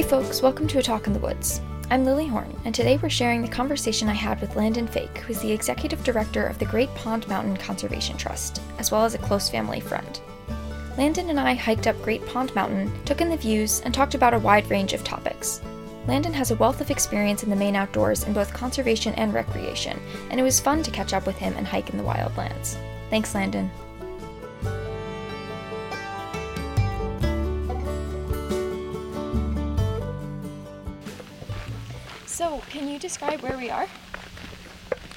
Hey folks, welcome to A Talk in the Woods. I'm Lily Horn, and today we're sharing the conversation I had with Landon Fake, who's the executive director of the Great Pond Mountain Conservation Trust, as well as a close family friend. Landon and I hiked up Great Pond Mountain, took in the views, and talked about a wide range of topics. Landon has a wealth of experience in the Maine outdoors in both conservation and recreation, and it was fun to catch up with him and hike in the wildlands. Thanks, Landon. Can you describe where we are?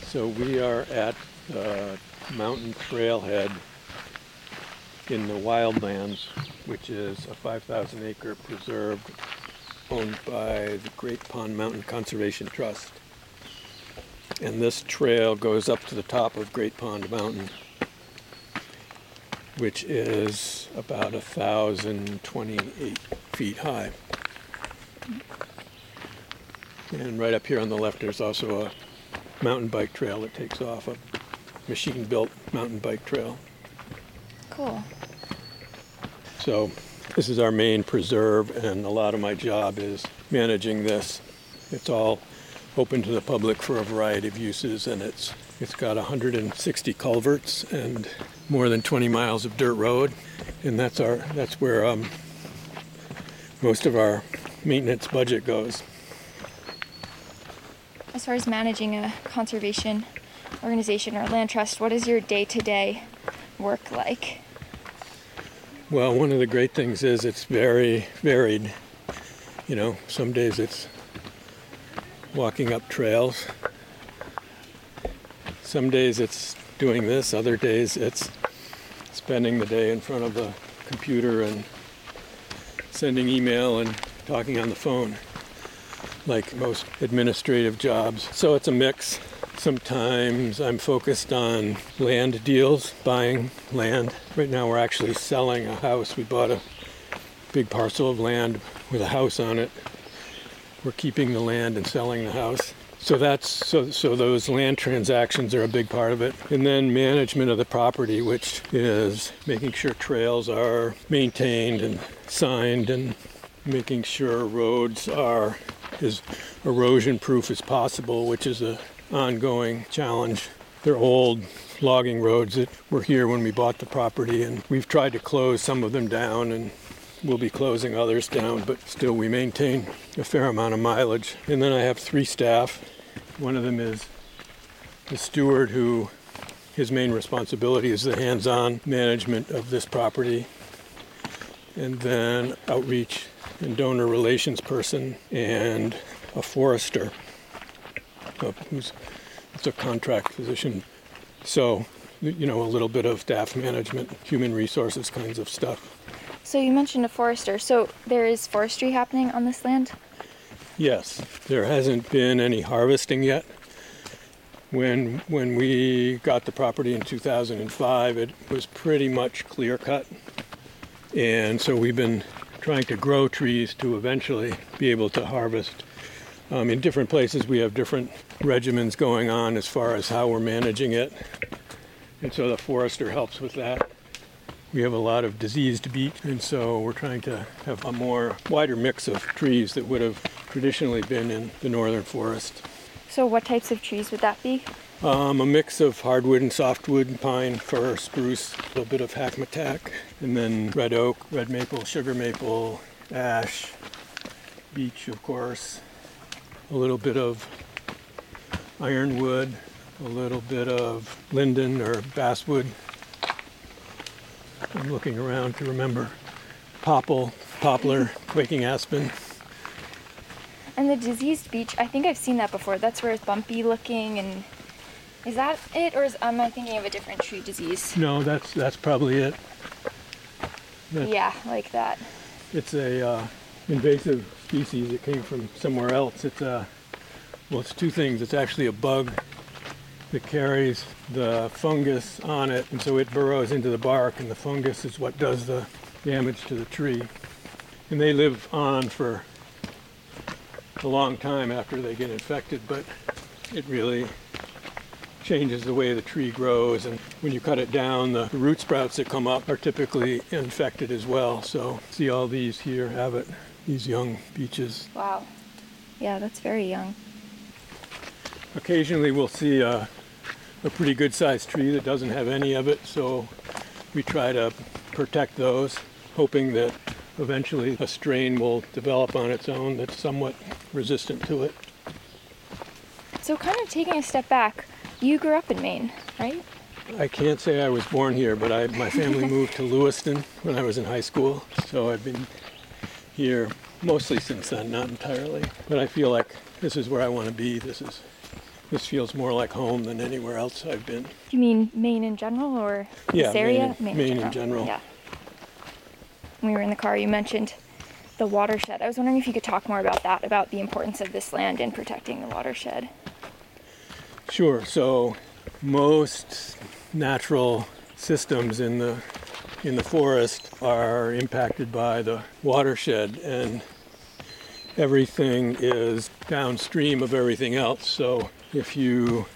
So we are at the mountain trailhead in the wildlands, which is a 5,000 acre preserve owned by the Great Pond Mountain Conservation Trust. And this trail goes up to the top of Great Pond Mountain, which is about 1,028 feet high. And right up here on the left, there's also a mountain bike trail that takes off, a machine built mountain bike trail. Cool. So this is our main preserve, and a lot of my job is managing this. It's all open to the public for a variety of uses, and it's it's got 160 culverts and more than 20 miles of dirt road, and that's our that's where um, most of our maintenance budget goes. As far as managing a conservation organization or land trust, what is your day to day work like? Well, one of the great things is it's very varied. You know, some days it's walking up trails. Some days it's doing this, other days it's spending the day in front of the computer and sending email and talking on the phone, like most administrative jobs. So it's a mix. Sometimes I'm focused on land deals, buying land. Right now we're actually selling a house. We bought a big parcel of land with a house on it. We're keeping the land and selling the house. So that's so so those land transactions are a big part of it. And then management of the property, which is making sure trails are maintained and signed and making sure roads are as erosion proof as possible, which is an ongoing challenge. They're old logging roads that were here when we bought the property, and we've tried to close some of them down, and we'll be closing others down, but still we maintain a fair amount of mileage. And then I have three staff. One of them is the steward, who his main responsibility is the hands on management of this property, and then outreach and donor relations person, and a forester uh, who's it's a contract position. So, you know, a little bit of staff management, human resources kinds of stuff. So, you mentioned a forester. So, there is forestry happening on this land? Yes, there hasn't been any harvesting yet. When, when we got the property in 2005, it was pretty much clear cut. And so we've been trying to grow trees to eventually be able to harvest um, in different places, we have different regimens going on as far as how we're managing it. And so the forester helps with that. We have a lot of diseased beech, and so we're trying to have a more wider mix of trees that would have traditionally been in the northern forest. So, what types of trees would that be? Um, a mix of hardwood and softwood, pine, fir, spruce, a little bit of hackmatack, and then red oak, red maple, sugar maple, ash, beech, of course, a little bit of ironwood, a little bit of linden or basswood. I'm looking around to remember popple, poplar, quaking aspen. And the diseased beech, I think I've seen that before. That's where it's bumpy looking and is that it or is, am I thinking of a different tree disease? No, that's that's probably it. That's, yeah, like that. It's a uh, invasive species. It came from somewhere else. It's a well, it's two things. It's actually a bug that carries the fungus on it, and so it burrows into the bark, and the fungus is what does the damage to the tree. And they live on for a long time after they get infected, but it really changes the way the tree grows. And when you cut it down, the root sprouts that come up are typically infected as well. So see all these here have it these young beeches. Wow. Yeah, that's very young. Occasionally we'll see a, a pretty good sized tree that doesn't have any of it, so we try to protect those, hoping that eventually a strain will develop on its own that's somewhat resistant to it. So, kind of taking a step back, you grew up in Maine, right? I can't say I was born here, but I, my family moved to Lewiston when I was in high school, so I've been here mostly since then, not entirely. But I feel like this is where I want to be. This is this feels more like home than anywhere else I've been. You mean Maine in general, or Yeah, this area? Maine- Maine in general. Yeah. When we were in the car, you mentioned the watershed. I was wondering if you could talk more about that, about the importance of this land in protecting the watershed. Sure. So most natural systems in the in the forest are impacted by the watershed and everything is downstream of everything else. So if you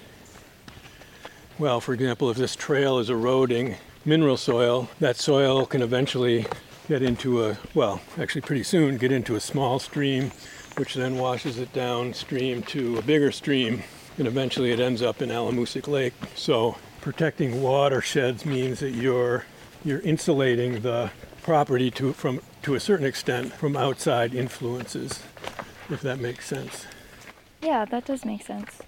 well, for example, if this trail is eroding mineral soil, that soil can eventually get into a, well, actually pretty soon get into a small stream, which then washes it downstream to a bigger stream, and eventually it ends up in Alamoosook Lake. So protecting watersheds means that you're you're insulating the property to from to a certain extent from outside influences, if that makes sense. Yeah, that does make sense.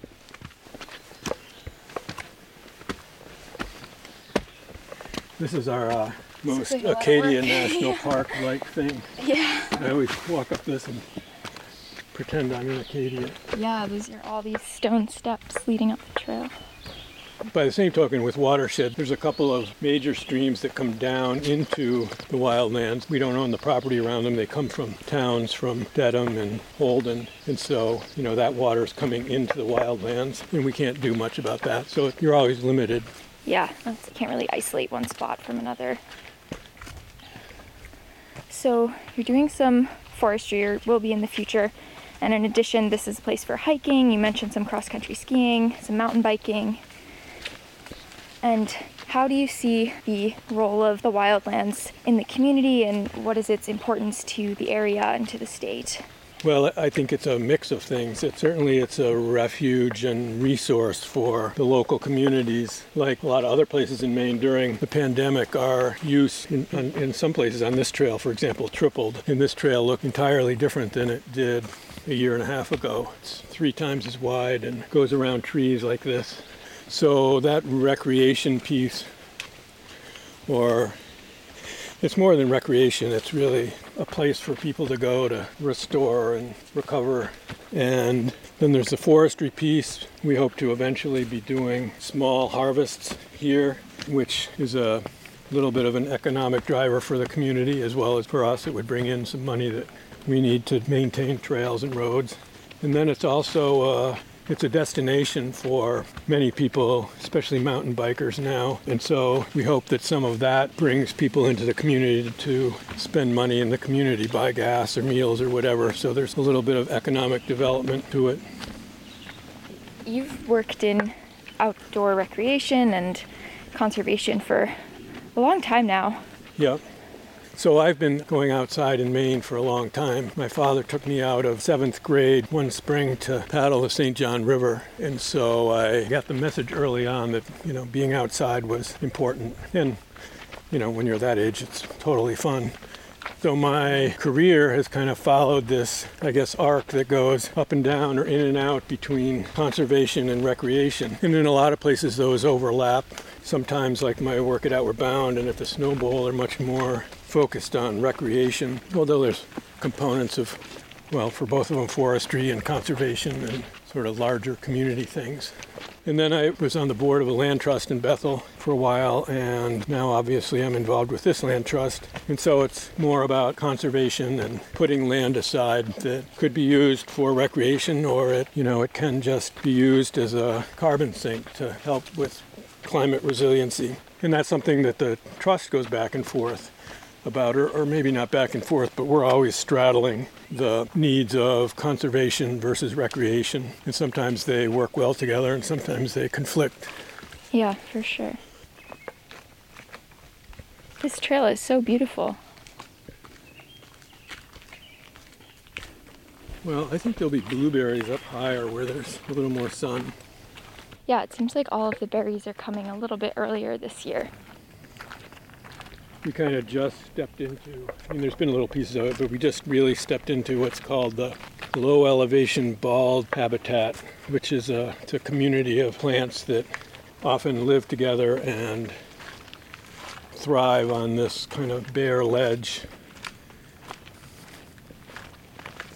This is our uh, most like a lot of Acadia. National Park like thing. Yeah. I always walk up this and pretend I'm in Acadia. Yeah, these are all these stone steps leading up the trail. By the same token, with watershed, there's a couple of major streams that come down into the wildlands. We don't own the property around them. They come from towns from Dedham and Holden. And so, you know, that water is coming into the wildlands, and we can't do much about that. So you're always limited. Yeah, you can't really isolate one spot from another. So you're doing some forestry, or will be in the future. And in addition, this is a place for hiking. You mentioned some cross country skiing, some mountain biking. And how do you see the role of the wildlands in the community and what is its importance to the area and to the state? Well, I think it's a mix of things. It certainly it's a refuge and resource for the local communities. Like a lot of other places in Maine during the pandemic, our use in, in some places on this trail, for example, tripled. And this trail looked entirely different than it did a year and a half ago. It's three times as wide and goes around trees like this. So that recreation piece, or it's more than recreation, it's really a place for people to go to restore and recover. And then there's the forestry piece. We hope to eventually be doing small harvests here, which is a little bit of an economic driver for the community as well as for us. It would bring in some money that we need to maintain trails and roads. And then it's also uh, it's a destination for many people, especially mountain bikers now. And so we hope that some of that brings people into the community to spend money in the community, buy gas or meals or whatever. So there's a little bit of economic development to it. You've worked in outdoor recreation and conservation for a long time now. Yep. So I've been going outside in Maine for a long time. My father took me out of seventh grade one spring to paddle the St. John River, and so I got the message early on that you know being outside was important. And you know when you're that age, it's totally fun. So my career has kind of followed this, I guess, arc that goes up and down or in and out between conservation and recreation. And in a lot of places, those overlap. Sometimes, like my work at Outward Bound and at the Snow Bowl, are much more focused on recreation, although there's components of, well, for both of them, forestry and conservation and sort of larger community things. And then I was on the board of a land trust in Bethel for a while, and now obviously I'm involved with this land trust. And so it's more about conservation and putting land aside that could be used for recreation, or it, you know, it can just be used as a carbon sink to help with climate resiliency. And that's something that the trust goes back and forth about, or, or maybe not back and forth, but we're always straddling the needs of conservation versus recreation. And sometimes they work well together and sometimes they conflict. Yeah, for sure. This trail is so beautiful. Well, I think there'll be blueberries up higher where there's a little more sun. Yeah, it seems like all of the berries are coming a little bit earlier this year. We kind of just stepped into, I mean, there's been little pieces of it, but we just really stepped into what's called the low elevation bald habitat, which is a, a community of plants that often live together and thrive on this kind of bare ledge.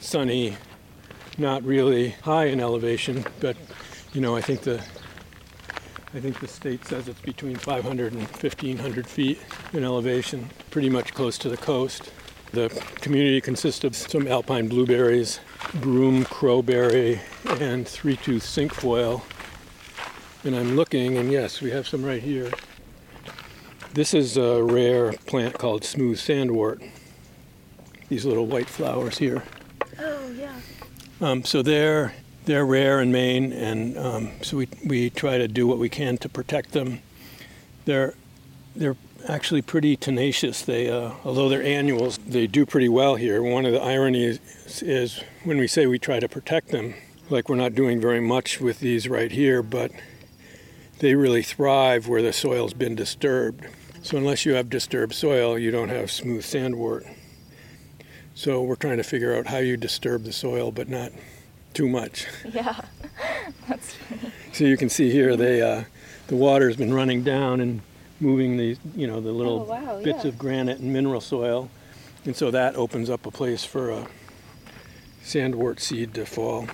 Sunny, not really high in elevation, but you know, I think the I think the state says it's between 500 and 1500 feet in elevation, pretty much close to the coast. The community consists of some alpine blueberries, broom crowberry, and three-tooth cinquefoil. And I'm looking, and yes, we have some right here. This is a rare plant called smooth sandwort. These little white flowers here. Oh, yeah. Um, so they're they're rare in Maine, and um, so we, we try to do what we can to protect them. They're they're actually pretty tenacious. They uh, although they're annuals, they do pretty well here. One of the ironies is, is when we say we try to protect them, like we're not doing very much with these right here, but they really thrive where the soil's been disturbed. So unless you have disturbed soil, you don't have smooth sandwort. So we're trying to figure out how you disturb the soil, but not too much. Yeah, that's funny. So you can see here, they uh, the water has been running down and moving the you know the little Oh, wow, bits yeah. of granite and mineral soil, and so that opens up a place for a sandwort seed to fall.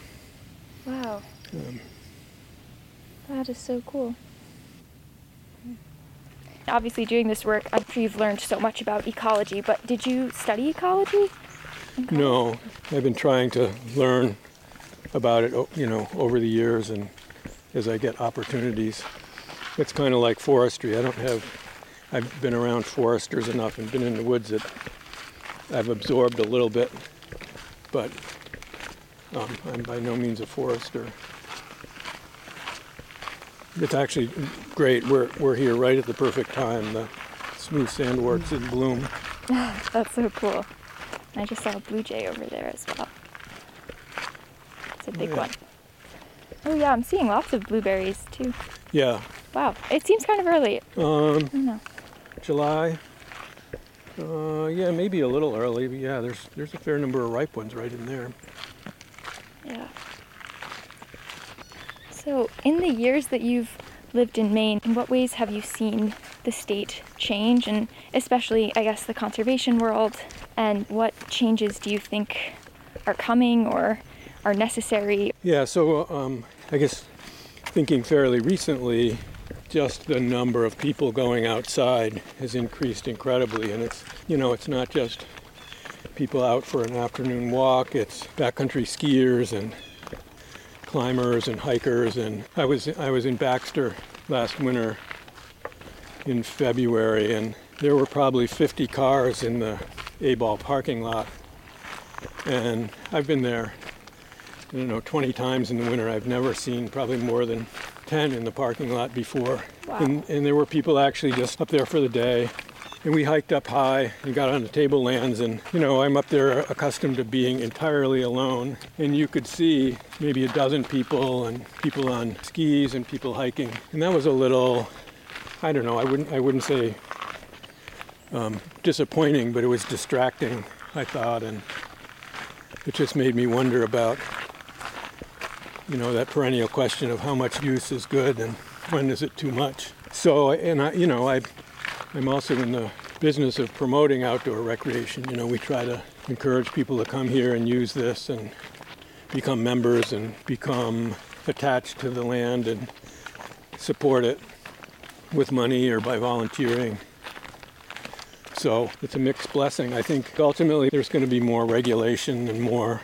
Wow. Um, That is so cool. Obviously, doing this work, I'm sure you've learned so much about ecology, but did you study ecology? No, I've been trying to learn about it, you know, over the years, and as I get opportunities, it's kind of like forestry. I don't have, I've been around foresters enough and been in the woods that I've absorbed a little bit, but um, I'm by no means a forester. It's actually great. We're we're here right at the perfect time. The smooth sandwort's in bloom. That's so cool. I just saw a blue jay over there as well. A big yeah. one. Oh yeah, I'm seeing lots of blueberries too. Yeah. Wow, it seems kind of early. Um. July. Uh, yeah, maybe a little early, but yeah, there's there's a fair number of ripe ones right in there. Yeah. So, in the years that you've lived in Maine, in what ways have you seen the state change, and especially, I guess, the conservation world? And what changes do you think are coming or are necessary? Yeah, so um, I guess thinking fairly recently, just the number of people going outside has increased incredibly, and it's you know it's not just people out for an afternoon walk; it's backcountry skiers and climbers and hikers. And I was I was in Baxter last winter in February, and there were probably 50 cars in the Abol parking lot, and I've been there I don't know, 20 times in the winter. I've never seen probably more than 10 in the parking lot before. Wow. And, and there were people actually just up there for the day. And we hiked up high and got on the tablelands. And, you know, I'm up there accustomed to being entirely alone. And you could see maybe a dozen people and people on skis and people hiking. And that was a little, I don't know, I wouldn't, I wouldn't say um, disappointing, but it was distracting, I thought. And it just made me wonder about you know that perennial question of how much use is good and when is it too much. So and i you know i i'm also in the business of promoting outdoor recreation. You know we try to encourage people to come here and use this and become members and become attached to the land and support it with money or by volunteering. So it's a mixed blessing. I think ultimately there's going to be more regulation and more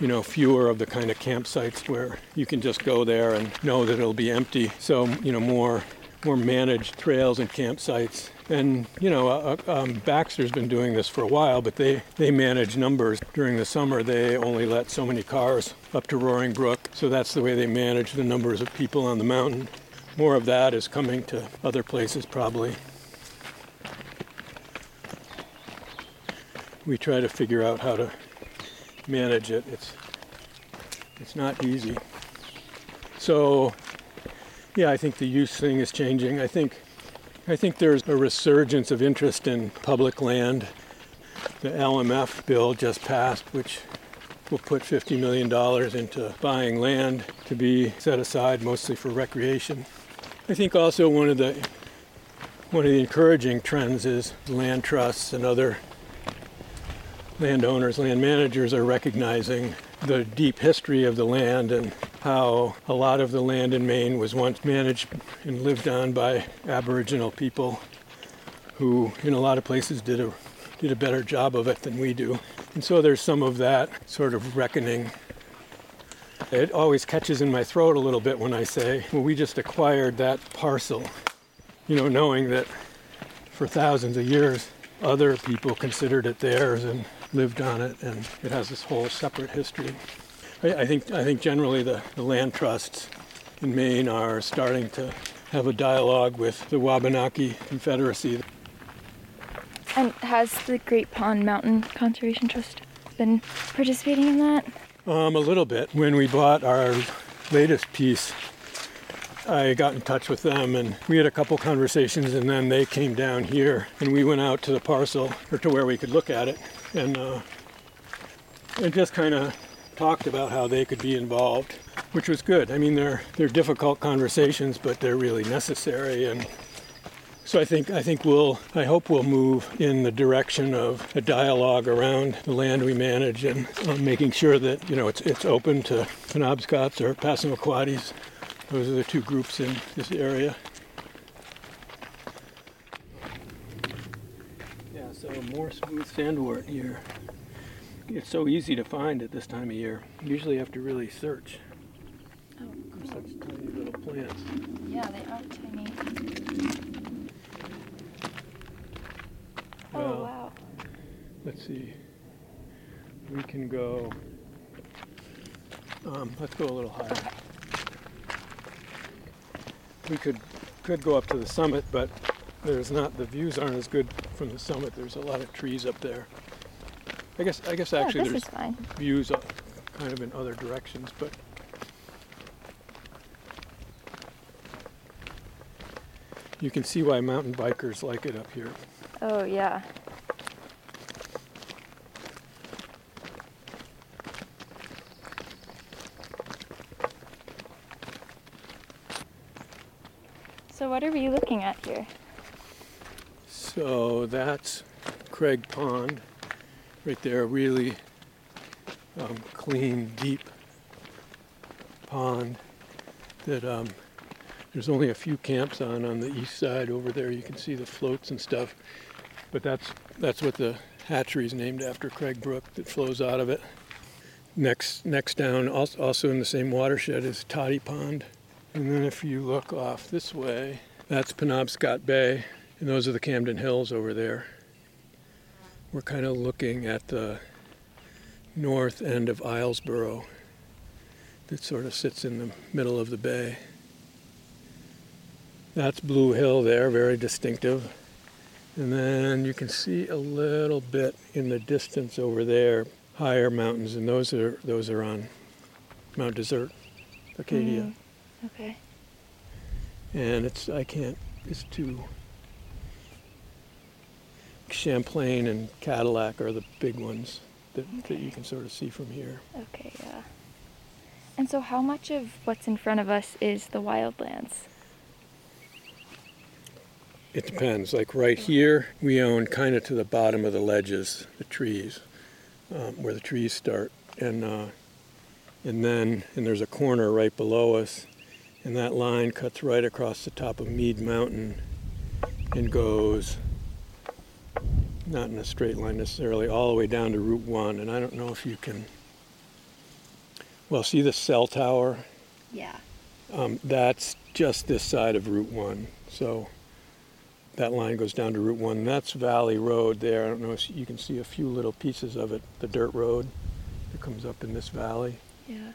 you know, fewer of the kind of campsites where you can just go there and know that it'll be empty. So, you know, more more managed trails and campsites. And you know, uh, um, Baxter's been doing this for a while, but they they manage numbers during the summer. They only let so many cars up to Roaring Brook, so that's the way they manage the numbers of people on the mountain. More of that is coming to other places probably. We try to figure out how to manage it. It's it's not easy. So yeah, I think the use thing is changing. I think I think there's a resurgence of interest in public land. The LMF bill just passed, which will put $50 million into buying land to be set aside mostly for recreation. I think also one of the one of the encouraging trends is land trusts and other landowners, land managers are recognizing the deep history of the land and how a lot of the land in Maine was once managed and lived on by Aboriginal people who, in a lot of places, did a did a better job of it than we do. And so there's some of that sort of reckoning. It always catches in my throat a little bit when I say, well, we just acquired that parcel, you know, knowing that for thousands of years other people considered it theirs and lived on it, and it has this whole separate history. I, I think I think generally the, the land trusts in Maine are starting to have a dialogue with the Wabanaki Confederacy. And has the Great Pond Mountain Conservation Trust been participating in that? Um, a little bit. When we bought our latest piece, I got in touch with them and we had a couple conversations and then they came down here and we went out to the parcel or to where we could look at it and uh, and just kind of talked about how they could be involved, which was good. I mean, they're they're difficult conversations, but they're really necessary and so I think I think we'll I hope we'll move in the direction of a dialogue around the land we manage and uh, making sure that you know it's it's open to Penobscots or Passamaquoddies those are the two groups in this area. So more smooth sandwort here. It's so easy to find at this time of year. Usually have to really search. Oh, cool. such tiny little plants. Yeah, they are tiny. Oh, well, oh, wow. Let's see. We can go, um, let's go a little higher. We could could go up to the summit, but there's not the views aren't as good from the summit. There's a lot of trees up there. I guess I guess actually yeah, there's views kind of in other directions, but you can see why mountain bikers like it up here. Oh yeah. So what are we looking at here? So that's Craig Pond, right there, really um, clean, deep pond that um, there's only a few camps on on the east side over there. You can see the floats and stuff, but that's that's what the hatchery is named after Craig Brook that flows out of it. Next next down, also in the same watershed, is Toddy Pond. And then if you look off this way, that's Penobscot Bay, and those are the Camden Hills over there. We're kind of looking at the north end of Islesboro that sort of sits in the middle of the bay. That's Blue Hill there, very distinctive. And then you can see a little bit in the distance over there, higher mountains, and those are those are on Mount Desert, Acadia. Mm. Okay. And it's I can't it's too Champlain and Cadillac are the big ones that, okay. that you can sort of see from here. Okay, yeah. And so how much of what's in front of us is the wildlands? It depends. Like right here, we own kind of to the bottom of the ledges, the trees, um, where the trees start, and uh, and then and there's a corner right below us and that line cuts right across the top of Mead Mountain and goes not in a straight line necessarily all the way down to Route 1 and I don't know if you can well see the cell tower? Yeah. Um, that's just this side of Route 1 so that line goes down to Route 1 that's Valley Road there. I don't know if you can see a few little pieces of it the dirt road that comes up in this valley. Yeah.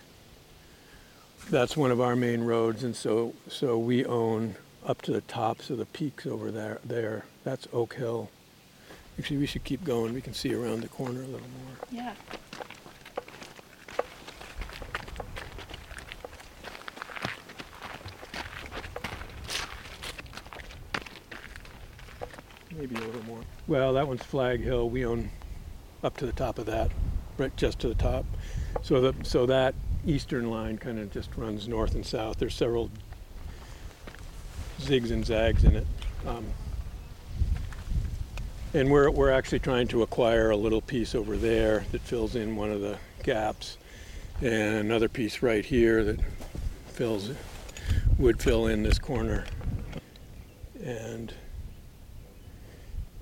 That's one of our main roads, and so so we own up to the tops of the peaks over there. There, that's Oak Hill. Actually, we should keep going. We can see around the corner a little more. Yeah. Maybe a little more. Well, that one's Flag Hill. We own up to the top of that, right just to the top. So that so that eastern line kind of just runs north and south. There's several zigs and zags in it. Um, and we're, we're actually trying to acquire a little piece over there that fills in one of the gaps. And another piece right here that fills would fill in this corner. And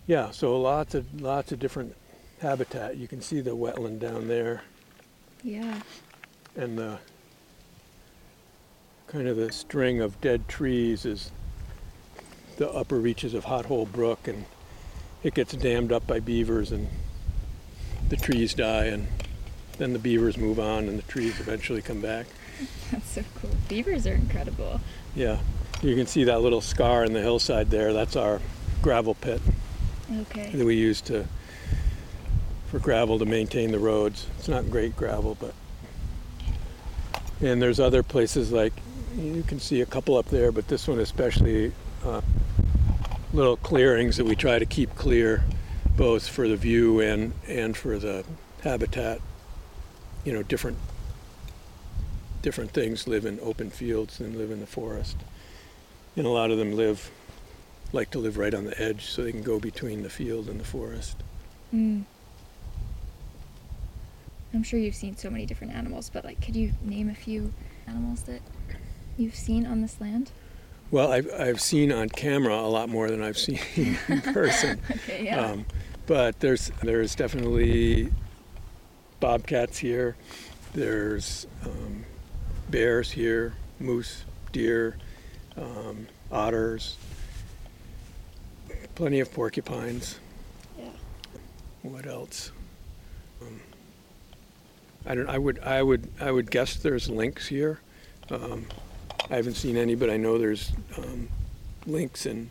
yeah so lots of lots of different habitat. You can see the wetland down there. Yeah. and the kind of the string of dead trees is the upper reaches of Hot Hole Brook, and it gets dammed up by beavers, and the trees die, and then the beavers move on, and the trees eventually come back. That's so cool. Beavers are incredible. Yeah, you can see that little scar in the hillside there. That's our gravel pit Okay. that we use to for gravel to maintain the roads. It's not great gravel, but and there's other places like you can see a couple up there, but this one especially uh, little clearings that we try to keep clear, both for the view and and for the habitat. You know, different different things live in open fields than live in the forest, and a lot of them live like to live right on the edge so they can go between the field and the forest. Mm. I'm sure you've seen so many different animals, but like, could you name a few animals that you've seen on this land? Well, I've, I've seen on camera a lot more than I've seen in person. Okay, yeah. Um, but there's there's definitely bobcats here. There's um, bears here, moose, deer, um, otters, plenty of porcupines. yeah. What else? Um, I don't. I would. I would. I would guess there's lynx here. I haven't seen any, but I know there's um, lynx and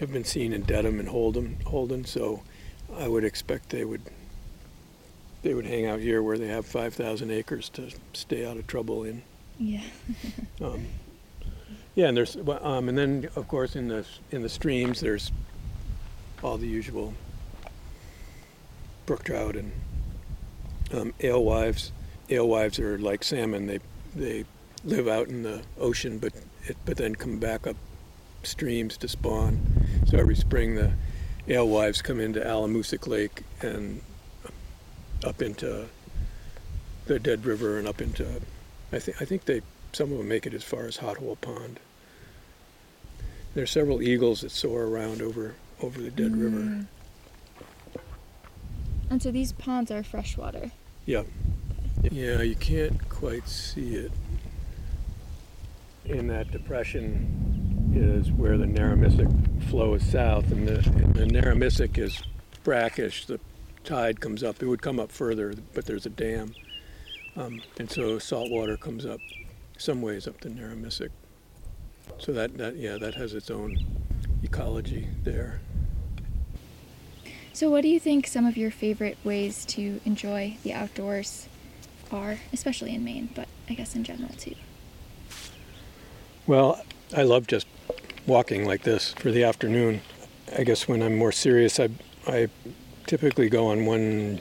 have been seen in Dedham and Holden. Holden. So I would expect they would. They would hang out here where they have 5,000 acres to stay out of trouble in. Yeah. Um, yeah, and there's um, and then of course in the in the streams there's all the usual brook trout and um, alewives. Alewives are like salmon; they they live out in the ocean, but it, but then come back up streams to spawn. So every spring the alewives come into Alamoosook Lake and up into the Dead River and up into I think I think they some of them make it as far as Hot Hole Pond. There are several eagles that soar around over over the Dead River. Mm. And so these ponds are freshwater. Yeah, yeah, you can't quite see it. In that depression is where the Narramissic flows south, and the, and the is brackish. The tide comes up. It would come up further, but there's a dam, um, and so salt water comes up some ways up the Narramissic. So that, that yeah, that has its own ecology there. So, what do you think some of your favorite ways to enjoy the outdoors are, especially in Maine, but I guess in general too? Well, I love just walking like this for the afternoon. I guess when I'm more serious, I, I typically go on one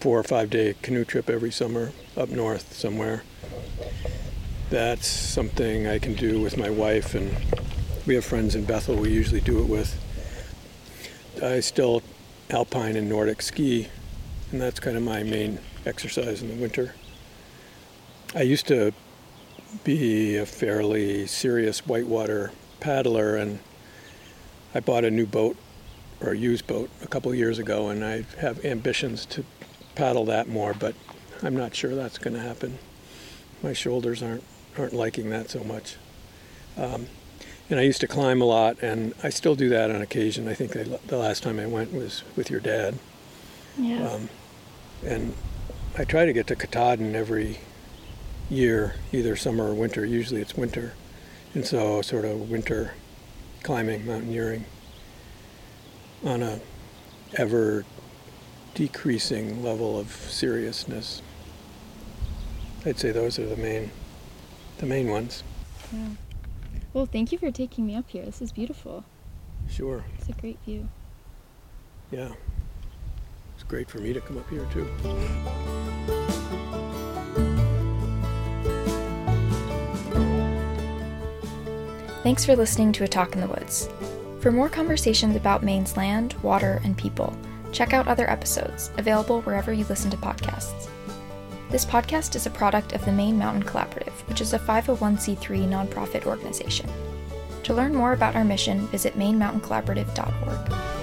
four or five day canoe trip every summer up north somewhere. That's something I can do with my wife, and we have friends in Bethel we usually do it with. I still alpine and Nordic ski, and that's kind of my main exercise in the winter. I used to be a fairly serious whitewater paddler, and I bought a new boat or a used boat a couple of years ago, and I have ambitions to paddle that more, but I'm not sure that's going to happen. My shoulders aren't aren't liking that so much. Um, and I used to climb a lot, and I still do that on occasion. I think the last time I went was with your dad. Yeah. Um, and I try to get to Katahdin every year, either summer or winter. Usually it's winter. And so, sort of winter climbing, mountaineering on a ever decreasing level of seriousness. I'd say those are the main, the main ones. yeah. Well, thank you for taking me up here. This is beautiful. Sure. It's a great view. Yeah. It's great for me to come up here too. Thanks for listening to A Talk in the Woods. For more conversations about Maine's land, water, and people, check out other episodes, available wherever you listen to podcasts. This podcast is a product of the Maine Mountain Collaborative, which is a 501c3 nonprofit organization. To learn more about our mission, visit mainmountaincollaborative.org.